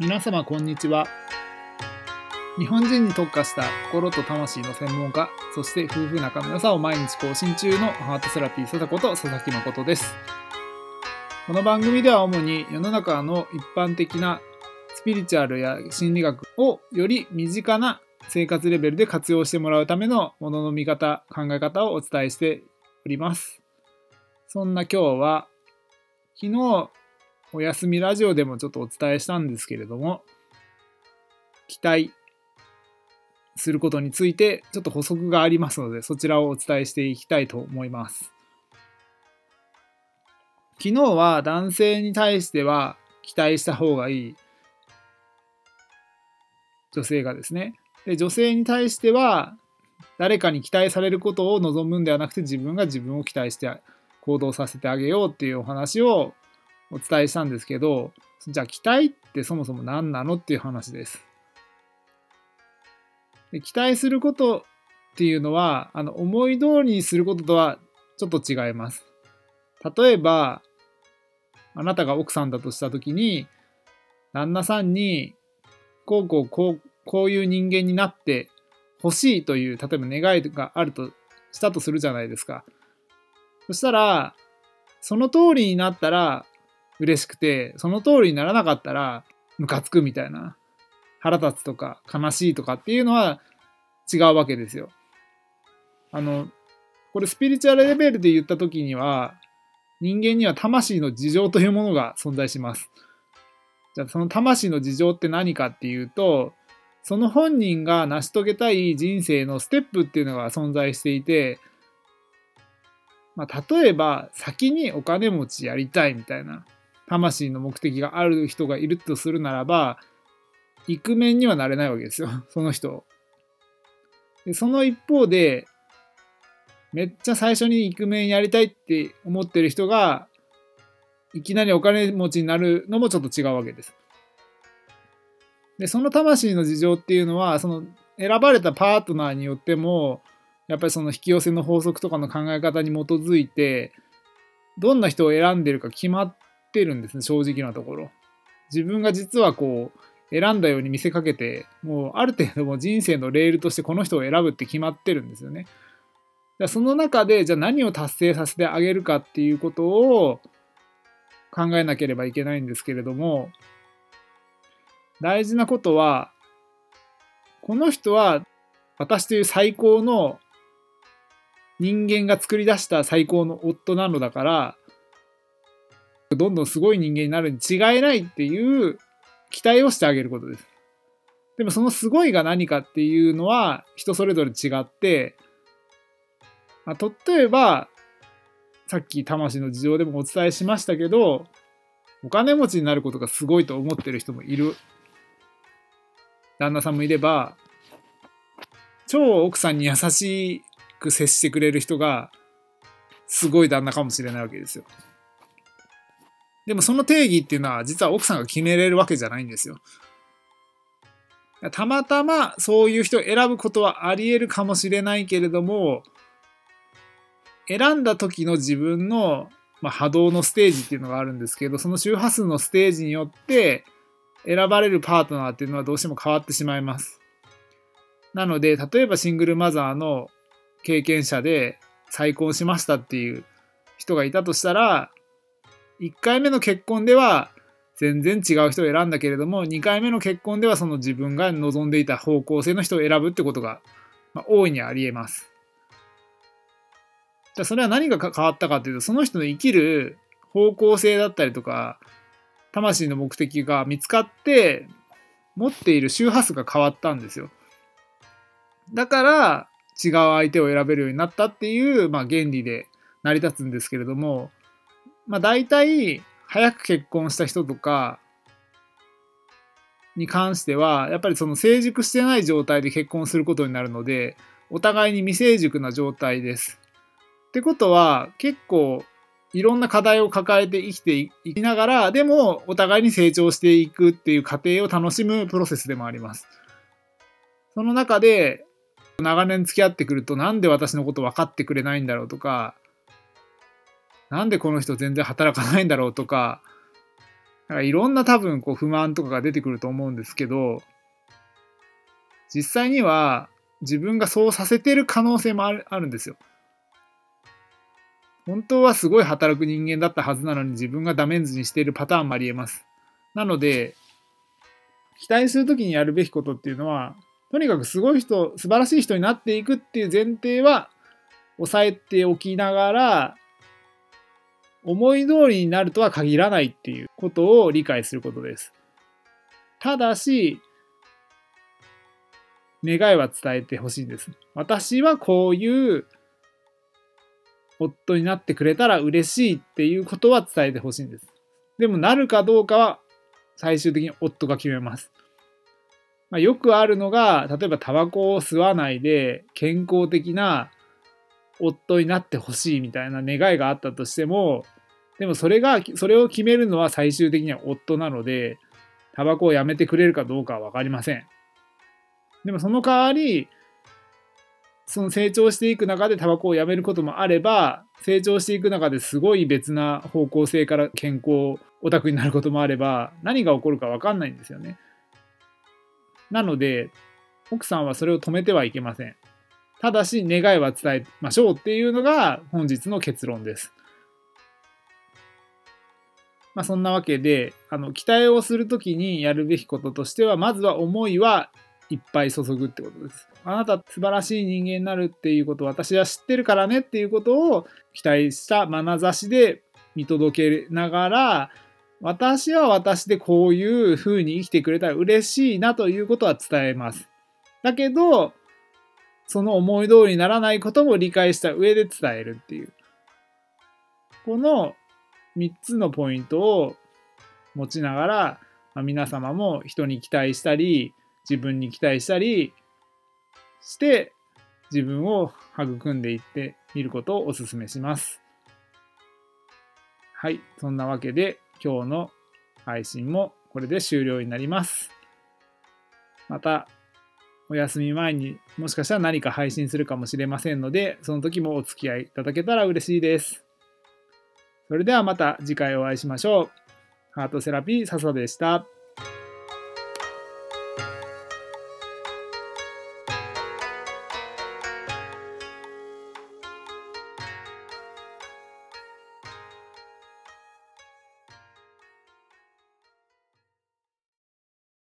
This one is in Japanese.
皆様こんにちは。日本人に特化した心と魂の専門家そして夫婦仲の良さを毎日更新中のハートセラピー貞子と佐々木誠です。この番組では主に世の中の一般的なスピリチュアルや心理学をより身近な生活レベルで活用してもらうためのものの見方考え方をお伝えしております。そんな今日は昨日お休みラジオでもちょっとお伝えしたんですけれども、期待することについてちょっと補足がありますので、そちらをお伝えしていきたいと思います。昨日は男性に対しては期待した方がいい女性がですね。で女性に対しては誰かに期待されることを望むんではなくて自分が自分を期待して行動させてあげようっていうお話をお伝えしたんですけど、じゃあ期待ってそもそも何なのっていう話です。で期待することっていうのは、あの思い通りにすることとはちょっと違います。例えば、あなたが奥さんだとしたときに、旦那さんに、こうこうこう、こういう人間になって欲しいという、例えば願いがあるとしたとするじゃないですか。そしたら、その通りになったら、嬉しくて、その通りにならなかったら、ムカつくみたいな、腹立つとか悲しいとかっていうのは違うわけですよ。あの、これスピリチュアルレベルで言った時には、人間には魂の事情というものが存在します。じゃあその魂の事情って何かっていうと、その本人が成し遂げたい人生のステップっていうのが存在していて、まあ、例えば先にお金持ちやりたいみたいな魂の目的がある人がいるとするならば、イクメンにはなれないわけですよ、その人。でその一方で、めっちゃ最初にイクメンやりたいって思ってる人が、いきなりお金持ちになるのもちょっと違うわけです。で、その魂の事情っていうのは、その選ばれたパートナーによっても、やっぱりその引き寄せの法則とかの考え方に基づいて、どんな人を選んでるか決まっってるんですね、正直なところ。自分が実はこう、選んだように見せかけて、もうある程度も人生のレールとしてこの人を選ぶって決まってるんですよね。その中で、じゃあ何を達成させてあげるかっていうことを考えなければいけないんですけれども、大事なことは、この人は私という最高の人間が作り出した最高の夫なのだから、どんどんすごい人間になるに違いないっていう期待をしてあげることです。でもそのすごいが何かっていうのは人それぞれ違って、まあ、例えば、さっき魂の事情でもお伝えしましたけど、お金持ちになることがすごいと思ってる人もいる。旦那さんもいれば、超奥さんに優しく接してくれる人がすごい旦那かもしれないわけですよ。でもその定義っていうのは実は奥さんが決めれるわけじゃないんですよ。たまたまそういう人を選ぶことはあり得るかもしれないけれども、選んだ時の自分の、ま、波動のステージっていうのがあるんですけど、その周波数のステージによって選ばれるパートナーっていうのはどうしても変わってしまいます。なので、例えばシングルマザーの経験者で再婚しましたっていう人がいたとしたら、1回目の結婚では全然違う人を選んだけれども2回目の結婚ではその自分が望んでいた方向性の人を選ぶってことが、まあ、大いにありえます。じゃそれは何が変わったかというとその人の生きる方向性だったりとか魂の目的が見つかって持っている周波数が変わったんですよ。だから違う相手を選べるようになったっていう、まあ、原理で成り立つんですけれどもまあ大体早く結婚した人とかに関してはやっぱりその成熟してない状態で結婚することになるのでお互いに未成熟な状態です。ってことは結構いろんな課題を抱えて生きていきながらでもお互いに成長していくっていう過程を楽しむプロセスでもあります。その中で長年付き合ってくるとなんで私のこと分かってくれないんだろうとかなんでこの人全然働かないんだろうとか、なんかいろんな多分こう不満とかが出てくると思うんですけど、実際には自分がそうさせてる可能性もあるあるんですよ。本当はすごい働く人間だったはずなのに自分がダメンズにしているパターンもありえます。なので、期待するときにやるべきことっていうのは、とにかくすごい人、素晴らしい人になっていくっていう前提は抑えておきながら、思い通りになるとは限らないっていうことを理解することです。ただし、願いは伝えてほしいんです。私はこういう夫になってくれたら嬉しいっていうことは伝えてほしいんです。でもなるかどうかは最終的に夫が決めます。まあ、よくあるのが、例えばタバコを吸わないで健康的な夫になってほしいみたいな願いがあったとしても、でもそれが、それを決めるのは最終的には夫なので、タバコをやめてくれるかどうかはわかりません。でもその代わり、その成長していく中でタバコをやめることもあれば、成長していく中ですごい別な方向性から健康オタクになることもあれば、何が起こるかわかんないんですよね。なので、奥さんはそれを止めてはいけません。ただし、願いは伝えましょうっていうのが本日の結論です。まあ、そんなわけで、あの、期待をするときにやるべきこととしては、まずは思いはいっぱい注ぐってことです。あなた素晴らしい人間になるっていうことを私は知ってるからねっていうことを期待した眼差しで見届けながら、私は私でこういう風に生きてくれたら嬉しいなということは伝えます。だけど、その思い通りにならないことも理解した上で伝えるっていう。この3つのポイントを持ちながら、まあ、皆様も人に期待したり、自分に期待したりして、自分を育んでいってみることをお勧めします。はい。そんなわけで、今日の配信もこれで終了になります。また、お休み前にもしかしたら何か配信するかもしれませんので、その時もお付き合いいただけたら嬉しいです。それではまた次回お会いしましょう。ハートセラピー笹でした。